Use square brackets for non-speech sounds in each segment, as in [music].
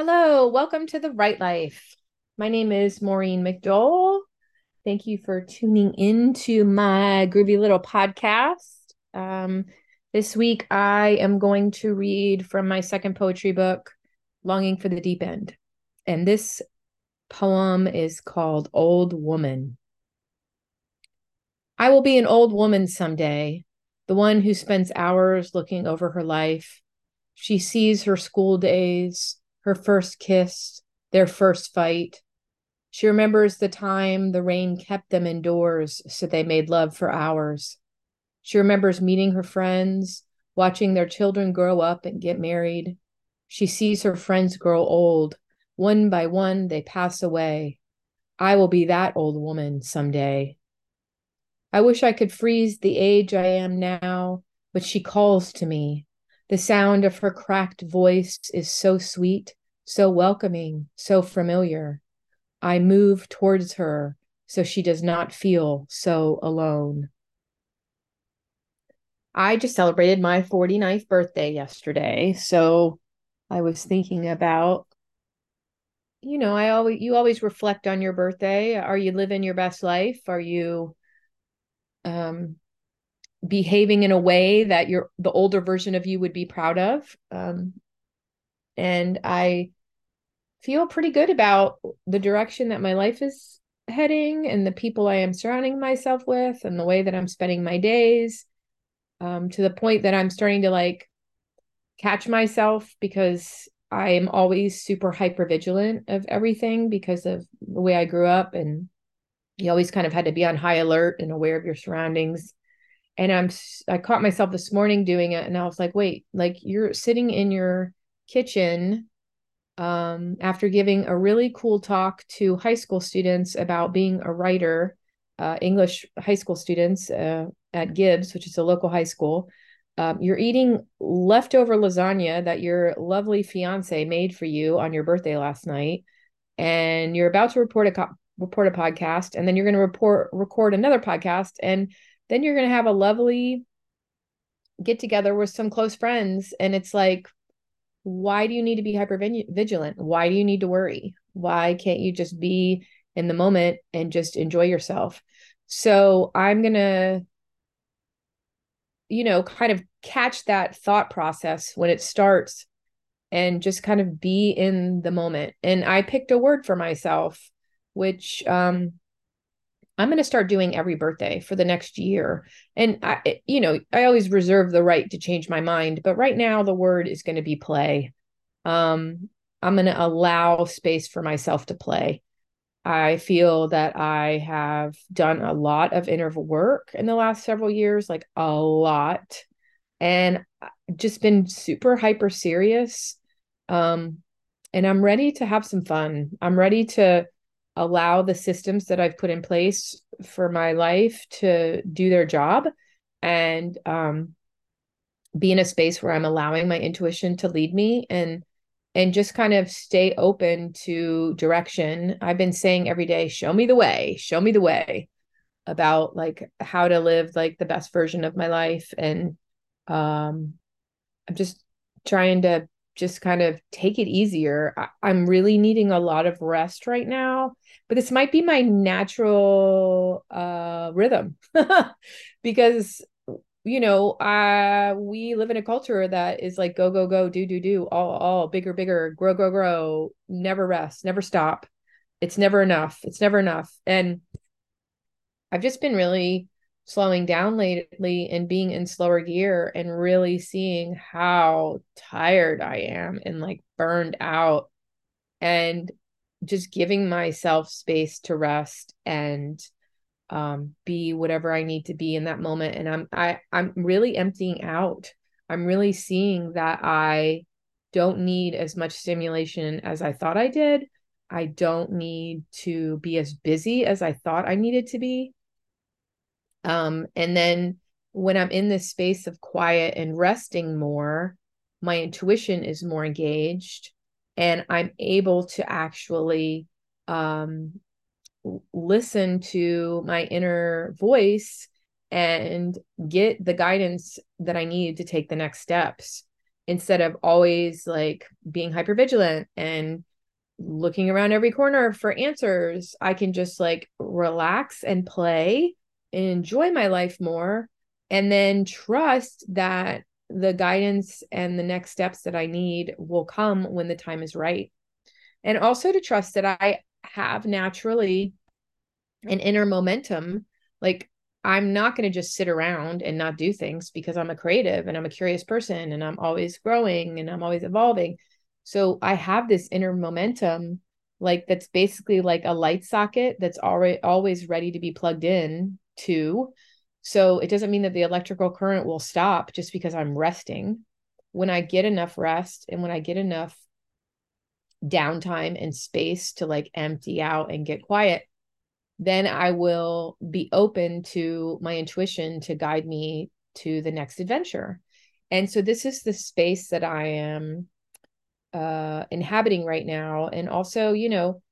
Hello, welcome to the Right Life. My name is Maureen McDonnell. Thank you for tuning in to my groovy little podcast. Um, this week, I am going to read from my second poetry book, Longing for the Deep End. And this poem is called Old Woman. I will be an old woman someday, the one who spends hours looking over her life. She sees her school days her first kiss, their first fight. She remembers the time the rain kept them indoors so they made love for hours. She remembers meeting her friends, watching their children grow up and get married. She sees her friends grow old. One by one, they pass away. I will be that old woman someday. I wish I could freeze the age I am now, but she calls to me. The sound of her cracked voice is so sweet so welcoming, so familiar. I move towards her so she does not feel so alone. I just celebrated my 49th birthday yesterday. So I was thinking about, you know, I always, you always reflect on your birthday. Are you living your best life? Are you, um, behaving in a way that your the older version of you would be proud of. Um, and i feel pretty good about the direction that my life is heading and the people I am surrounding myself with and the way that I'm spending my days um, to the point that I'm starting to like catch myself because I am always super hyper vigilant of everything because of the way I grew up and you always kind of had to be on high alert and aware of your surroundings and I'm I caught myself this morning doing it and I was like wait like you're sitting in your kitchen um, after giving a really cool talk to high school students about being a writer, uh, English high school students uh, at Gibbs, which is a local high school. Um, you're eating leftover lasagna that your lovely fiance made for you on your birthday last night, and you're about to report a co- report a podcast, and then you're going to report record another podcast, and then you're going to have a lovely get together with some close friends, and it's like why do you need to be hyper vigilant? Why do you need to worry? Why can't you just be in the moment and just enjoy yourself? So I'm going to, you know, kind of catch that thought process when it starts and just kind of be in the moment. And I picked a word for myself, which um, I'm going to start doing every birthday for the next year. And I, you know, I always reserve the right to change my mind, but right now the word is going to be play. Um, I'm going to allow space for myself to play. I feel that I have done a lot of inner work in the last several years, like a lot, and just been super hyper serious. Um, and I'm ready to have some fun. I'm ready to allow the systems that I've put in place for my life to do their job and um, be in a space where I'm allowing my intuition to lead me and and just kind of stay open to direction. I've been saying every day, show me the way, show me the way about like how to live like the best version of my life and um I'm just trying to just kind of take it easier. I, am really needing a lot of rest right now, but this might be my natural uh, rhythm [laughs] because you know, uh, we live in a culture that is like go, go, go, do, do, do, all, all bigger, bigger, grow, grow, grow, never rest, never stop. It's never enough. It's never enough. And I've just been really slowing down lately and being in slower gear and really seeing how tired I am and like burned out and just giving myself space to rest and um be whatever I need to be in that moment and I'm I I'm really emptying out. I'm really seeing that I don't need as much stimulation as I thought I did. I don't need to be as busy as I thought I needed to be. Um, and then when I'm in this space of quiet and resting more, my intuition is more engaged and I'm able to actually um, listen to my inner voice and get the guidance that I need to take the next steps. instead of always like being hyper vigilant and looking around every corner for answers i can just like relax and play enjoy my life more and then trust that the guidance and the next steps that i need will come when the time is right and also to trust that i have naturally an inner momentum like I'm not going to just sit around and not do things because I'm a creative and I'm a curious person and I'm always growing and I'm always evolving. So I have this inner momentum like that's basically like a light socket that's already always ready to be plugged in to. So it doesn't mean that the electrical current will stop just because I'm resting. When I get enough rest and when I get enough downtime and space to like empty out and get quiet, then I will be open to my intuition to guide me to the next adventure. And so this is the space that I am uh inhabiting right now and also, you know,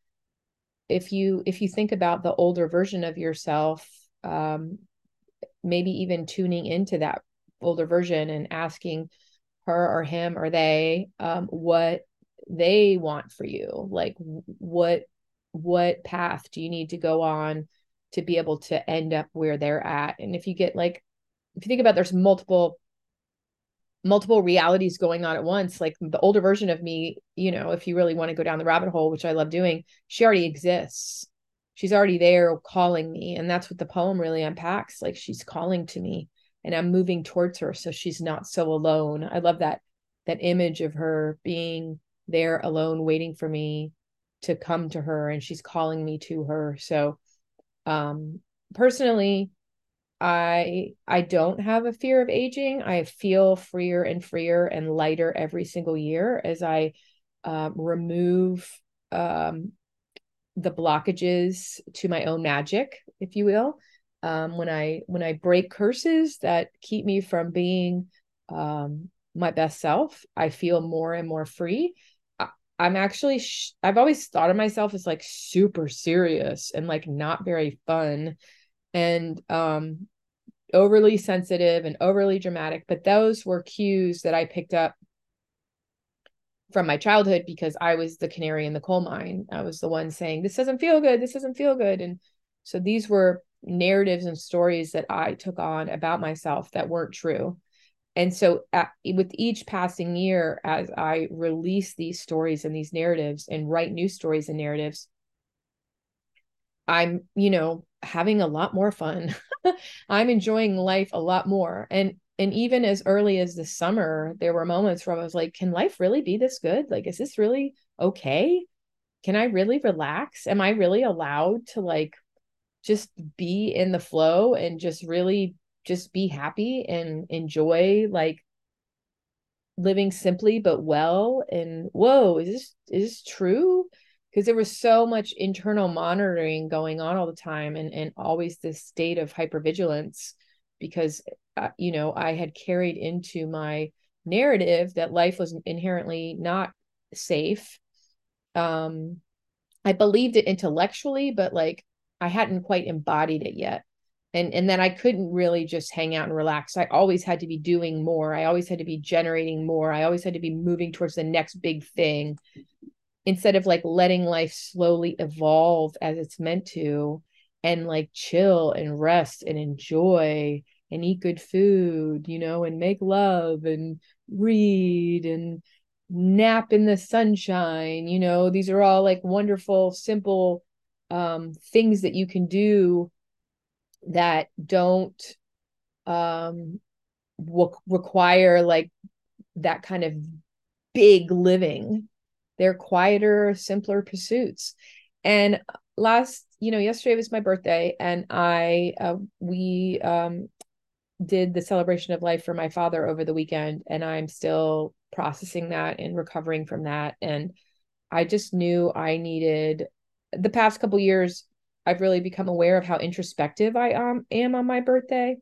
if you if you think about the older version of yourself, um maybe even tuning into that older version and asking her or him or they um what they want for you, like what what path do you need to go on to be able to end up where they're at? And if you get like if you think about there's multiple multiple realities going on at once like the older version of me you know if you really want to go down the rabbit hole which i love doing she already exists she's already there calling me and that's what the poem really unpacks like she's calling to me and i'm moving towards her so she's not so alone. I love that that image of her being there alone waiting for me to come to her and she's calling me to her. So um personally i i don't have a fear of aging. I feel freer and freer and lighter every single year as i um, remove um the blockages to my own magic if you will. Um when i when i break curses that keep me from being um my best self i feel more and more free. I'm actually sh- I've always thought of myself as like super serious and like not very fun and um overly sensitive and overly dramatic but those were cues that I picked up from my childhood because I was the canary in the coal mine. I was the one saying this doesn't feel good, this doesn't feel good. And so these were narratives and stories that I took on about myself that weren't true. And so at, with each passing year as i release these stories and these narratives and write new stories and narratives i'm you know having a lot more fun. [laughs] I'm enjoying life a lot more. And and even as early as the summer there were moments where i was like can life really be this good? Like is this really okay? Can i really relax? Am i really allowed to like just be in the flow and just really just be happy and enjoy like living simply but well? And whoa is this is this true? Because there was so much internal monitoring going on all the time and and always this state of hypervigilance because uh, you know i had carried into my narrative that life was inherently not safe um i believed it intellectually but like i hadn't quite embodied it yet and and then I couldn't really just hang out and relax. I always had to be doing more. I always had to be generating more. I always had to be moving towards the next big thing instead of like letting life slowly evolve as it's meant to and like chill and rest and enjoy and eat good food, you know, and make love and read and nap in the sunshine, you know, these are all like wonderful simple um things that you can do that don't um w- require like that kind of big living. They're quieter simpler pursuits. And last you know yesterday was my birthday and i uh, we um did the celebration of life for my father over the weekend and i'm still processing that and recovering from that and i just knew i needed the past couple years I've really become aware of how introspective I um, am on my birthday.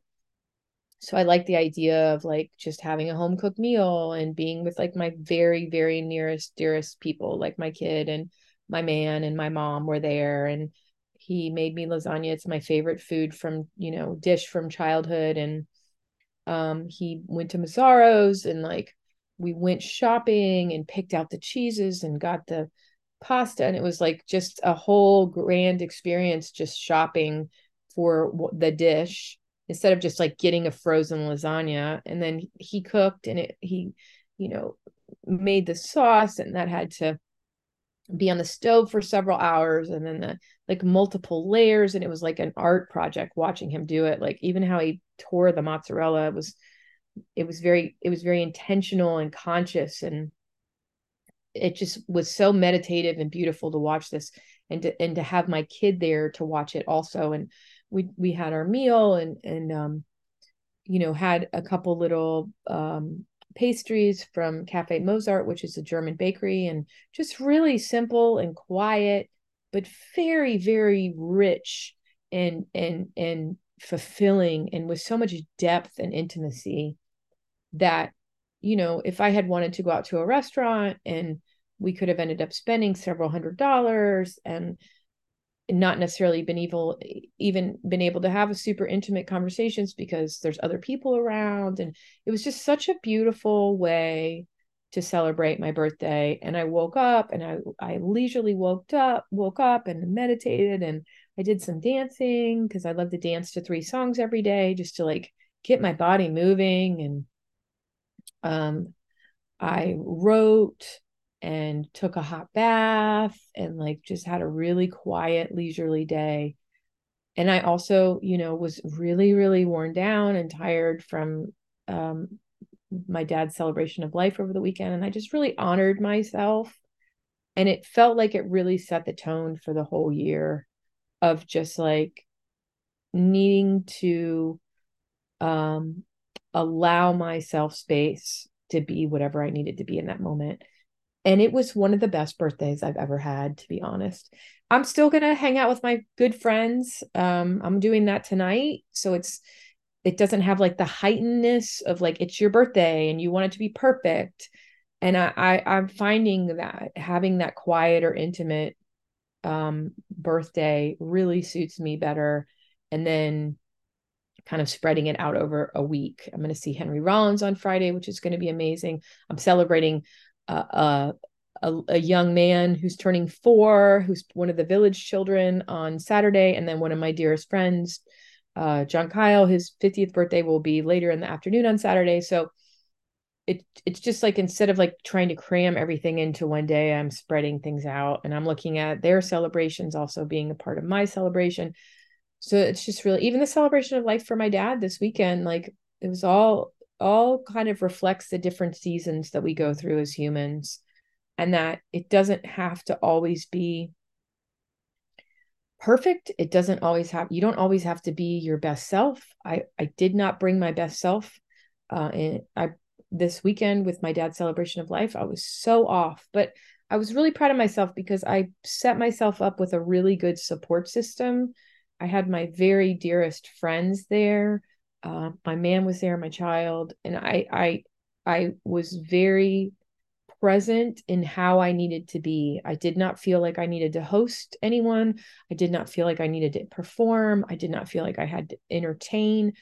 So I like the idea of like just having a home cooked meal and being with like my very, very nearest, dearest people, like my kid and my man and my mom were there. And he made me lasagna. It's my favorite food from, you know, dish from childhood. And um, he went to Mazzaro's and like we went shopping and picked out the cheeses and got the pasta and it was like just a whole grand experience just shopping for the dish instead of just like getting a frozen lasagna and then he cooked and it he you know made the sauce and that had to be on the stove for several hours and then the like multiple layers and it was like an art project watching him do it. Like even how he tore the mozzarella was it was very it was very intentional and conscious and it just was so meditative and beautiful to watch this and to and to have my kid there to watch it also. And we we had our meal and and um you know had a couple little um pastries from Cafe Mozart, which is a German bakery, and just really simple and quiet, but very, very rich and and and fulfilling and with so much depth and intimacy that you know if i had wanted to go out to a restaurant and we could have ended up spending several hundred dollars and not necessarily been able even been able to have a super intimate conversations because there's other people around. And it was just such a beautiful way to celebrate my birthday. And i woke up and i i leisurely woke up woke up and meditated and i did some dancing because i love to dance to three songs every day just to like get my body moving. And um i wrote and took a hot bath and like just had a really quiet leisurely day. And i also you know was really really worn down and tired from um, my dad's celebration of life over the weekend and i just really honored myself. And it felt like it really set the tone for the whole year of just like needing to um allow myself space to be whatever i needed to be in that moment and it was one of the best birthdays I've ever had, to be honest. I'm still gonna hang out with my good friends. Um, I'm doing that tonight, so it's it doesn't have like the heightenedness of like it's your birthday and you want it to be perfect. And I, I I'm finding that having that quiet or intimate um birthday really suits me better. And then kind of spreading it out over a week. I'm going to see Henry Rollins on Friday, which is going to be amazing. I'm celebrating a, a, a young man who's turning four, who's one of the village children on Saturday, and then one of my dearest friends, uh, John Kyle, his 50th birthday will be later in the afternoon on Saturday. So it it's just like instead of like trying to cram everything into one day, I'm spreading things out and I'm looking at their celebrations also being a part of my celebration. So it's just really even the celebration of life for my dad this weekend, like it was all all kind of reflects the different seasons that we go through as humans and that it doesn't have to always be perfect. It doesn't always have you don't always have to be your best self. I i did not bring my best self uh and i this weekend with my dad's celebration of life. I was so off but i was really proud of myself because i set myself up with a really good support system. I had my very dearest friends there uh, my man was there, my child, and I I I was very present in how I needed to be. I did not feel like I needed to host anyone. I did not feel like I needed to perform. I did not feel like I had to entertain.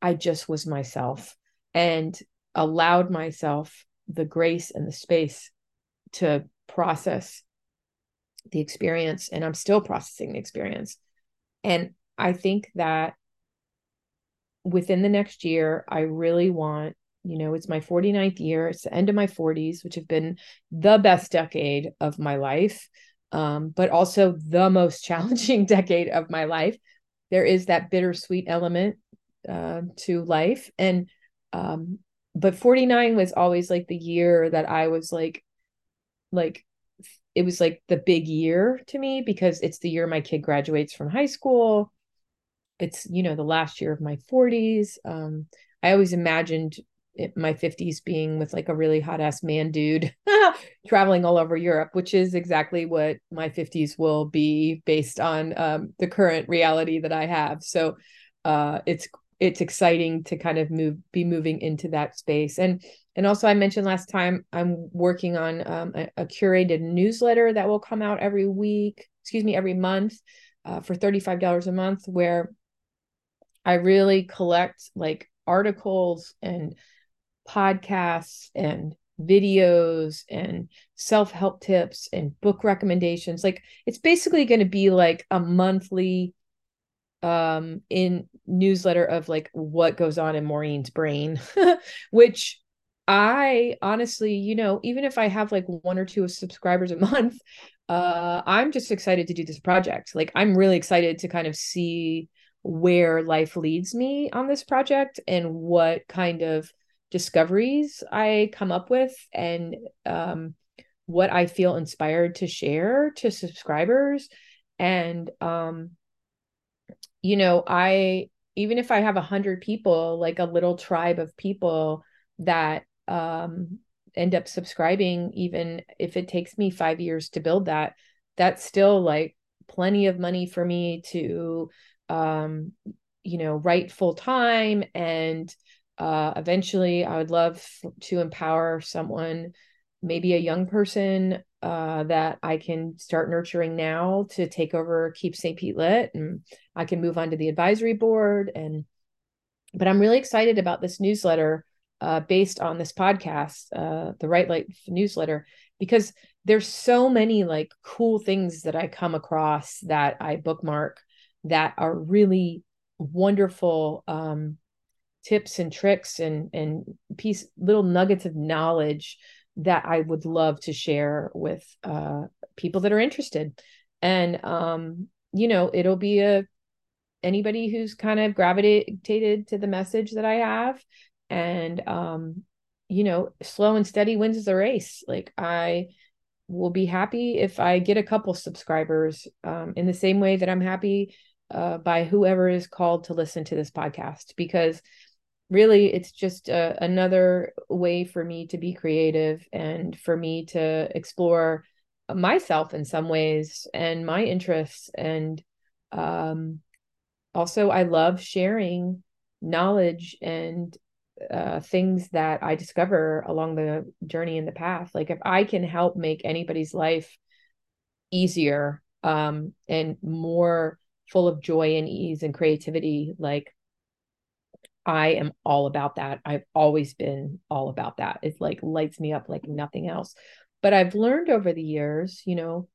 I just was myself and allowed myself the grace and the space to process the experience. And I'm still processing the experience. And I think that within the next year, I really want, you know, it's my 49th year, it's the end of my 40s, which have been the best decade of my life, um, but also the most [laughs] challenging decade of my life. There is that bittersweet element uh, to life. And, um, but 49 was always like the year that I was like, like, it was like the big year to me because it's the year my kid graduates from high school it's you know the last year of my 40s um i always imagined it, my 50s being with like a really hot ass man dude [laughs] traveling all over europe which is exactly what my 50s will be based on um, the current reality that i have. So uh it's it's exciting to kind of move be moving into that space. And and also i mentioned last time i'm working on um, a, a curated newsletter that will come out every week excuse me every month uh, for $35 a month where I really collect like articles and podcasts and videos and self-help tips and book recommendations. Like it's basically going to be like a monthly um in newsletter of like what goes on in Maureen's brain [laughs] which I honestly you know even if I have like one or two subscribers a [laughs] month uh I'm just excited to do this project. Like I'm really excited to kind of see where life leads me on this project and what kind of discoveries I come up with and um, what I feel inspired to share to subscribers. And, um, you know, I, even if I have a hundred people, like a little tribe of people that um, end up subscribing, even if it takes me five years to build that, that's still like plenty of money for me to, um, you know, write full time and uh, eventually, I would love to empower someone, maybe a young person uh, that I can start nurturing now to take over Keep St. Pete Lit, and I can move on to the advisory board. And but I'm really excited about this newsletter uh, based on this podcast, uh, the Right Life newsletter, because there's so many like cool things that I come across that I bookmark that are really wonderful um, tips and tricks and and piece little nuggets of knowledge that I would love to share with uh, people that are interested. And um, you know, it'll be a anybody who's kind of gravitated to the message that I have, and um, you know, slow and steady wins the race. Like I will be happy if I get a couple subscribers, um, in the same way that I'm happy uh, by whoever is called to listen to this podcast because really it's just uh, another way for me to be creative and for me to explore myself in some ways and my interests. And um, also i love sharing knowledge and uh, things that i discover along the journey in the path. Like if i can help make anybody's life easier um, and more full of joy and ease and creativity like I am all about that. I've always been all about that. It like lights me up like nothing else. But I've learned over the years, you know,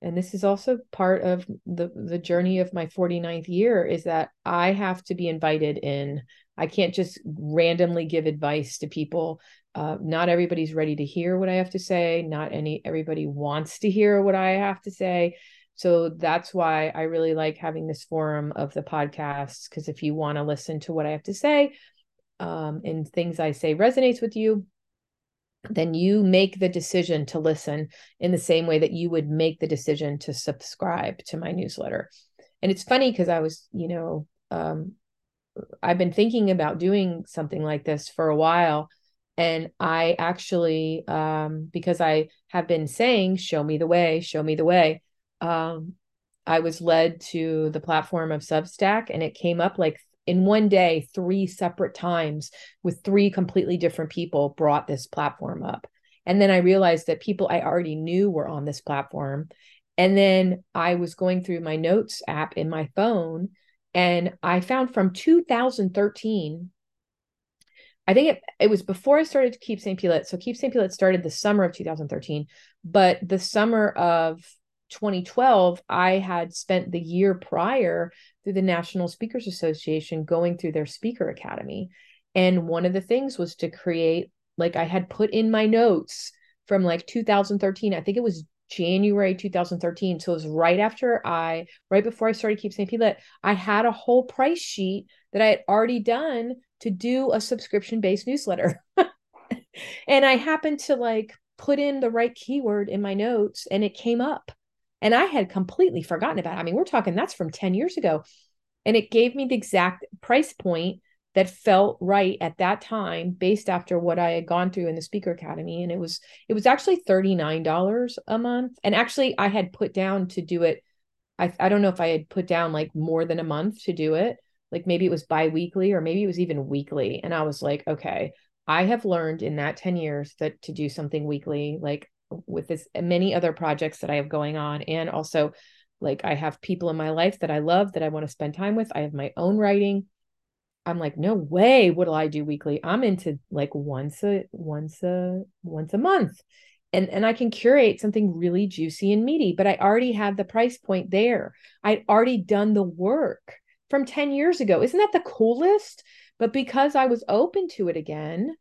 and this is also part of the the journey of my 49th year is that I have to be invited in. I can't just randomly give advice to people. Uh, not everybody's ready to hear what I have to say. Not any everybody wants to hear what I have to say. So that's why I really like having this forum of the podcast. Because if you want to listen to what I have to say um, and things I say resonates with you, then you make the decision to listen in the same way that you would make the decision to subscribe to my newsletter. And it's funny because I was, you know, um, I've been thinking about doing something like this for a while. And I actually, um, because I have been saying, show me the way, show me the way, um, I was led to the platform of Substack, and it came up like in one day, three separate times with three completely different people brought this platform up. And then I realized that people I already knew were on this platform. And then I was going through my notes app in my phone, and I found from 2013 I think it, it was before I started Keep St. Lit. So Keep St. Lit started the summer of 2013, but the summer of 2012, I had spent the year prior through the National Speakers Association going through their speaker academy. And one of the things was to create, like, I had put in my notes from like 2013, I think it was January 2013. So it was right after I, right before I started Keep St. Pete I had a whole price sheet that I had already done to do a subscription based newsletter. [laughs] and I happened to like put in the right keyword in my notes and it came up. And I had completely forgotten about it. I mean, we're talking that's from 10 years ago. And it gave me the exact price point that felt right at that time based after what I had gone through in the speaker academy and it was it was actually $39 a month and actually I had put down to do it I I don't know if I had put down like more than a month to do it like maybe it was bi-weekly or maybe it was even weekly and I was like okay I have learned in that 10 years that to do something weekly like with this many other projects that I have going on and also like I have people in my life that I love that I want to spend time with. I have my own writing. I'm like, no way what'll I do weekly. I'm into like once a once a once a month. And and I can curate something really juicy and meaty, but I already had the price point there. I'd already done the work from 10 years ago. Isn't that the coolest? But because I was open to it again,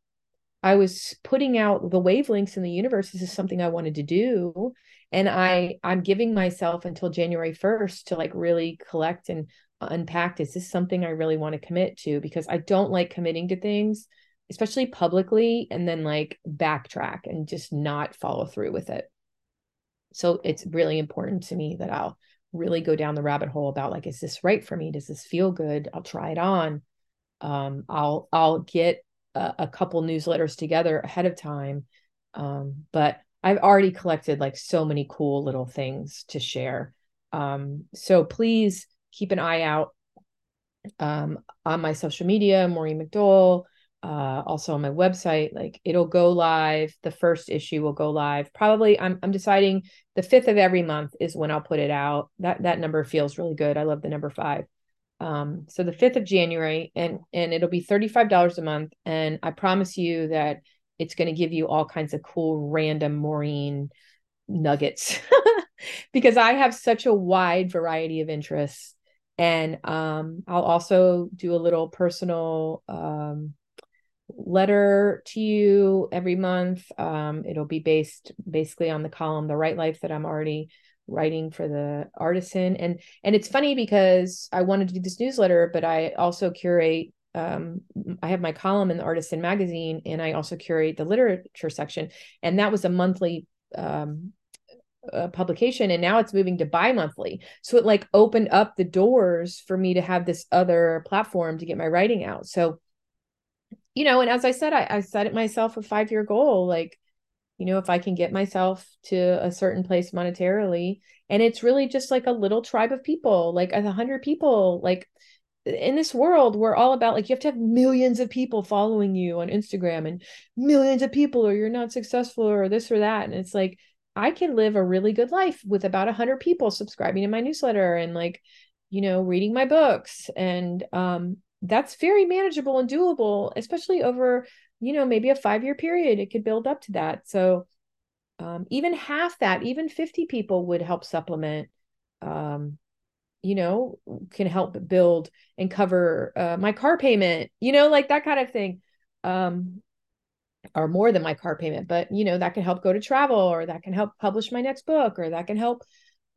I was putting out the wavelengths in the universe. This is something I wanted to do. And I I'm giving myself until January 1st to like really collect and unpack is this something I really want to commit to? Because I don't like committing to things, especially publicly, and then like backtrack and just not follow through with it. So it's really important to me that I'll really go down the rabbit hole about like, is this right for me? Does this feel good? I'll try it on. Um, I'll I'll get a, couple newsletters together ahead of time. Um, but I've already collected like so many cool little things to share. Um, so please keep an eye out um, on my social media, Maureen McDonnell, uh, also on my website. Like it'll go live. The first issue will go live. Probably I'm I'm deciding the fifth of every month is when I'll put it out. That that number feels really good. I love the number five. Um, so the fifth of January, and and it'll be thirty five dollars a month. And I promise you that it's going to give you all kinds of cool random Maureen nuggets [laughs] because I have such a wide variety of interests and um, I'll also do a little personal um, letter to you every month. Um, it'll be based basically on the column "The Right Life" that I'm already writing for the artisan, and and it's funny because I wanted to do this newsletter, but I also curate. Um, I have my column in the Artisan magazine, and I also curate the literature section, and that was a monthly um, uh, publication and now it's moving to bi-monthly. So it like opened up the doors for me to have this other platform to get my writing out. So you know and as i said i, I set it myself a five year goal like you know if i can get myself to a certain place monetarily and it's really just like a little tribe of people like a hundred people like in this world we're all about like you have to have millions of people following you on instagram and millions of people or you're not successful or this or that and it's like I can live a really good life with about a 100 people subscribing to my newsletter and like, you know, reading my books. And um, that's very manageable and doable, especially over, you know, maybe a five year period. It could build up to that. So um, even half that, even 50 people would help supplement. Um, you know, can help build and cover uh, my car payment, you know, like that kind of thing. Um, or more than my car payment but you know that can help go to travel or that can help publish my next book or that can help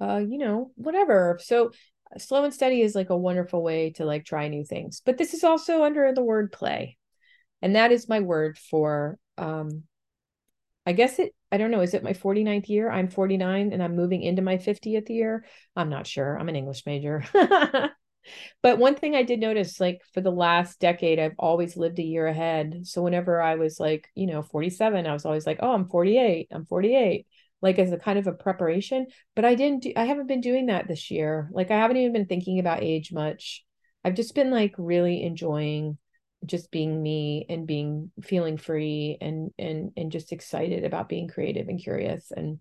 uh you know whatever so slow and steady is like a wonderful way to like try new things but this is also under the word play and that is my word for um i guess it i don't know is it my 49th year i'm 49 and i'm moving into my 50th year i'm not sure i'm an english major [laughs] But one thing I did notice, like for the last decade, I've always lived a year ahead. So whenever I was like, you know, 47, I was always like, oh, I'm 48, I'm 48, like as a kind of a preparation. But I didn't do, I haven't been doing that this year. Like I haven't even been thinking about age much. I've just been like really enjoying just being me and being feeling free and and and just excited about being creative and curious and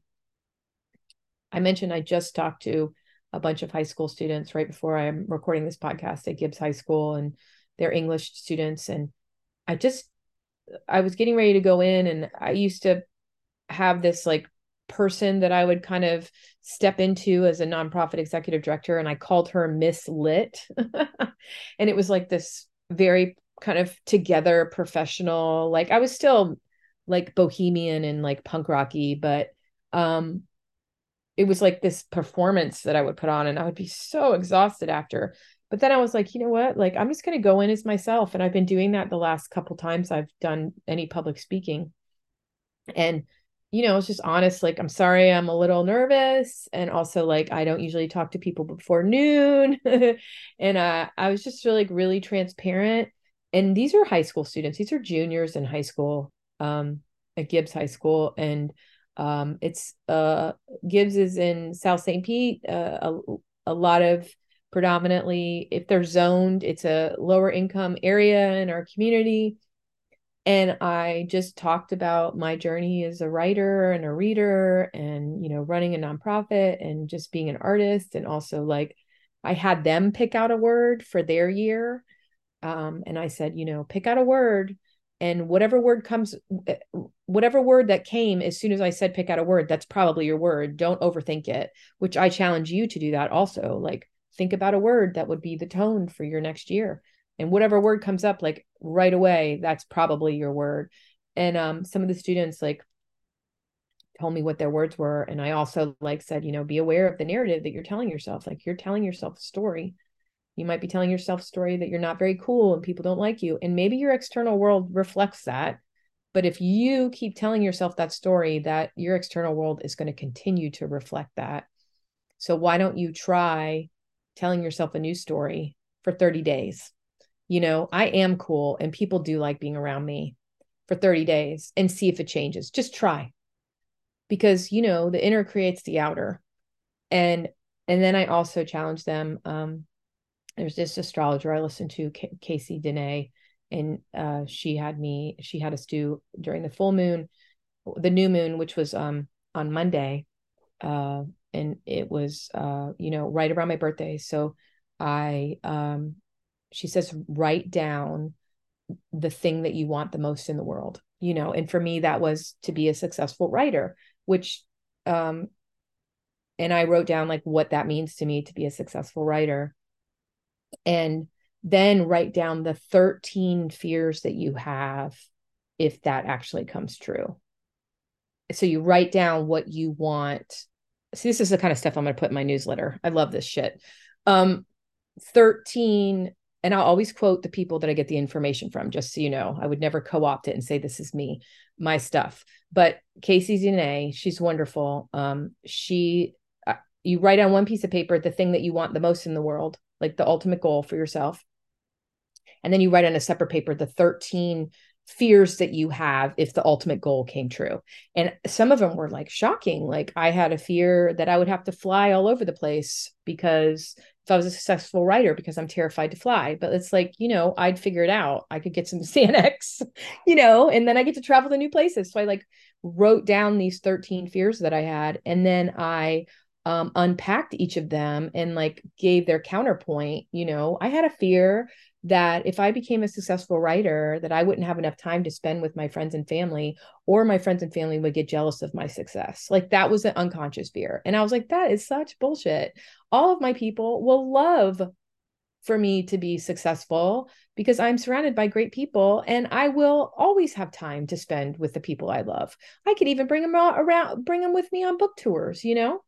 I mentioned I just talked to a bunch of high school students right before I'm recording this podcast at Gibbs High School and they're English students. And I just, I was getting ready to go in and I used to have this like person that I would kind of step into as a nonprofit executive director. And I called her Miss Lit. [laughs] and it was like this very kind of together professional, like I was still like bohemian and like punk rocky, but um it was like this performance that I would put on and I would be so exhausted after. But then I was like, you know what? Like I'm just going to go in as myself and I've been doing that the last couple times I've done any public speaking. And you know, it's just honest like I'm sorry I'm a little nervous and also like I don't usually talk to people before noon. [laughs] and uh I was just really like really transparent and these are high school students. These are juniors in high school um at Gibbs High School and um, it's uh, Gibbs is in South St. Pete. Uh, a, a lot of predominantly, if they're zoned, it's a lower income area in our community. And I just talked about my journey as a writer and a reader, and you know, running a nonprofit and just being an artist, and also like I had them pick out a word for their year um, and I said, you know, pick out a word and whatever word comes eh, whatever word that came as soon as i said pick out a word that's probably your word. Don't overthink it which i challenge you to do that also. Like think about a word that would be the tone for your next year. And whatever word comes up like right away that's probably your word. And um some of the students like told me what their words were. And i also like said you know be aware of the narrative that you're telling yourself. Like you're telling yourself a story you might be telling yourself a story that you're not very cool and people don't like you and maybe your external world reflects that. But if you keep telling yourself that story that your external world is going to continue to reflect that. So why don't you try telling yourself a new story for 30 days? You know i am cool and people do like being around me for 30 days and see if it changes. Just try. Because you know the inner creates the outer. And and then i also challenge them um there's this astrologer i listened to K- casey dene and uh she had me she had us do during the full moon the new moon which was um on monday uh and it was uh you know right around my birthday. So i um she says write down the thing that you want the most in the world you know? And for me that was to be a successful writer which um and I wrote down like what that means to me to be a successful writer and then write down the 13 fears that you have if that actually comes true. So you write down what you want. See, this is the kind of stuff I'm going to put in my newsletter. I love this shit. Um 13 and I'll always quote the people that I get the information from, just so you know. I would never co-opt it and say this is me, my stuff. But Casey Zine, she's wonderful. Um, she, uh, you write on one piece of paper the thing that you want the most in the world, like the ultimate goal for yourself, and then you write on a separate paper the 13 fears that you have if the ultimate goal came true. And some of them were like shocking. Like I had a fear that I would have to fly all over the place because if I was a successful writer because I'm terrified to fly. But it's like, you know, I'd figure it out. I could get some [laughs] Xanax, you know, and then I get to travel to new places. So I like wrote down these 13 fears that I had. And then I um, unpacked each of them and like gave their counterpoint. You know, I had a fear that if I became a successful writer, that I wouldn't have enough time to spend with my friends and family, or my friends and family would get jealous of my success. Like that was an unconscious fear. And I was like, that is such bullshit. All of my people will love for me to be successful because I'm surrounded by great people and I will always have time to spend with the people I love. I could even bring them around, bring them with me on book tours, you know?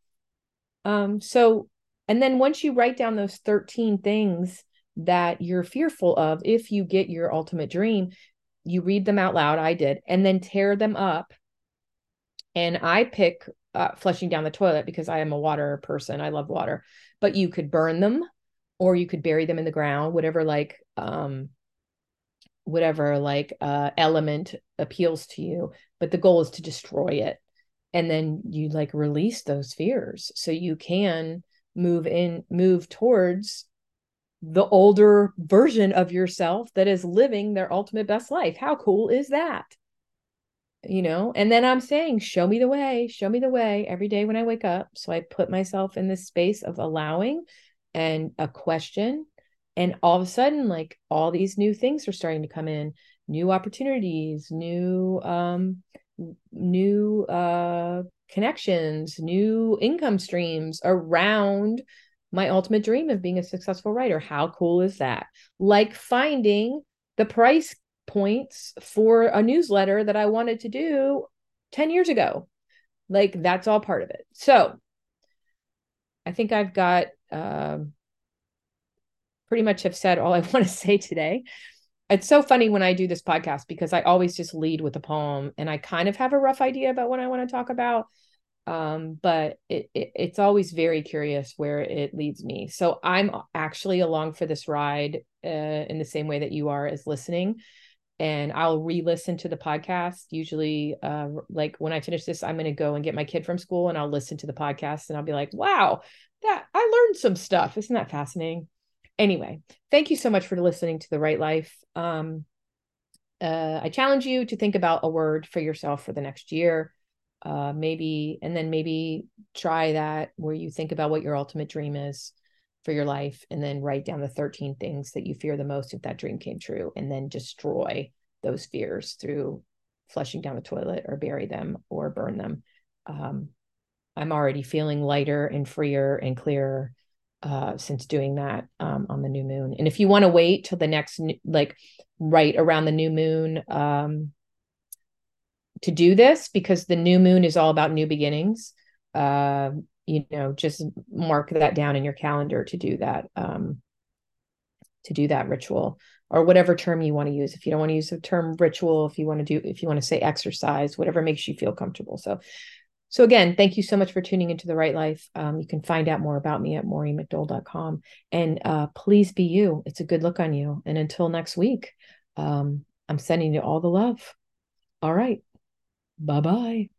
Um, so, and then once you write down those 13 things, that you're fearful of if you get your ultimate dream you read them out loud i did and then tear them up. And i pick uh, flushing down the toilet because i am a water person i love water but you could burn them or you could bury them in the ground whatever like um whatever like uh element appeals to you but the goal is to destroy it and then you like release those fears so you can move in move towards the older version of yourself that is living their ultimate best life. How cool is that? You know, and then I'm saying, show me the way, show me the way every day when I wake up. So I put myself in this space of allowing and a question. And all of a sudden, like all these new things are starting to come in, new opportunities, new, um, new, uh, connections, new income streams around my ultimate dream of being a successful writer. How cool is that? Like finding the price points for a newsletter that I wanted to do 10 years ago. Like that's all part of it. So I think I've got um, pretty much have said all I [laughs] want to say today. It's so funny when I do this podcast because I always just lead with a poem and I kind of have a rough idea about what I want to talk about um, but it, it, it's always very curious where it leads me. So I'm actually along for this ride uh, in the same way that you are as listening. And I'll re-listen to the podcast. Usually, uh, like when I finish this, I'm going to go and get my kid from school, and I'll listen to the podcast, and I'll be like, "Wow, that I learned some stuff. Isn't that fascinating?" Anyway, thank you so much for listening to the Right Life. Um, uh, I challenge you to think about a word for yourself for the next year uh maybe and then maybe try that where you think about what your ultimate dream is for your life and then write down the 13 things that you fear the most if that dream came true and then destroy those fears through flushing down the toilet or bury them or burn them um, i'm already feeling lighter and freer and clearer uh, since doing that um, on the new moon. And if you want to wait till the next like right around the new moon um, to do this because the new moon is all about new beginnings uh, you know just mark that down in your calendar to do that um, to do that ritual or whatever term you want to use. If you don't want to use the term ritual if you want to do if you want to say exercise whatever makes you feel comfortable. So so again thank you so much for tuning into the right life. Um, you can find out more about me at maureenmcdonnell.com and uh, please be you. It's a good look on you. And until next week um, i'm sending you all the love. All right. Bye bye